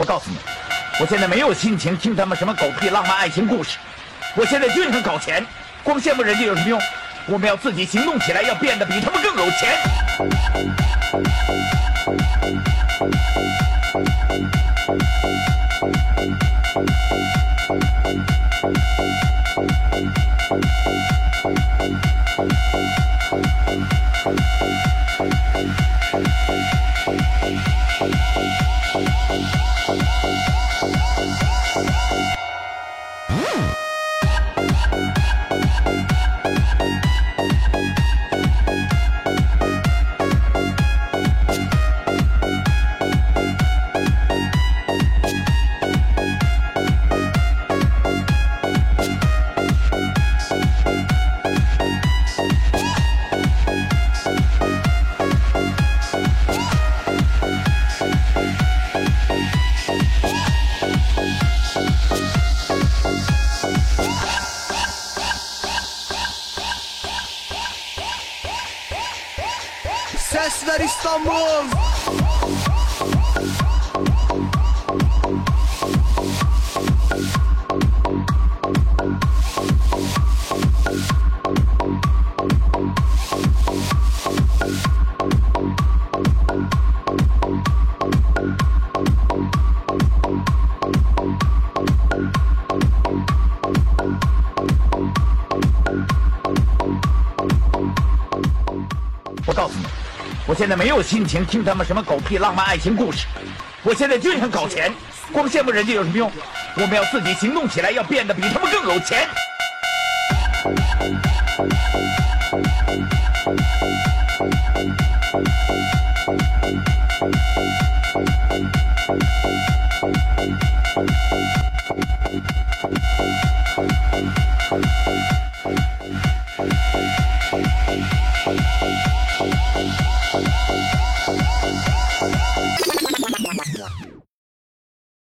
我告诉你，我现在没有心情听他们什么狗屁浪漫爱情故事。我现在就想搞钱，光羡慕人家有什么用？我们要自己行动起来，要变得比他们更有钱。Mm. Ses ver İstanbul. Verkaufen. 我现在没有心情听他们什么狗屁浪漫爱情故事。我现在就想搞钱，光羡慕人家有什么用？我们要自己行动起来，要变得比他们更有钱。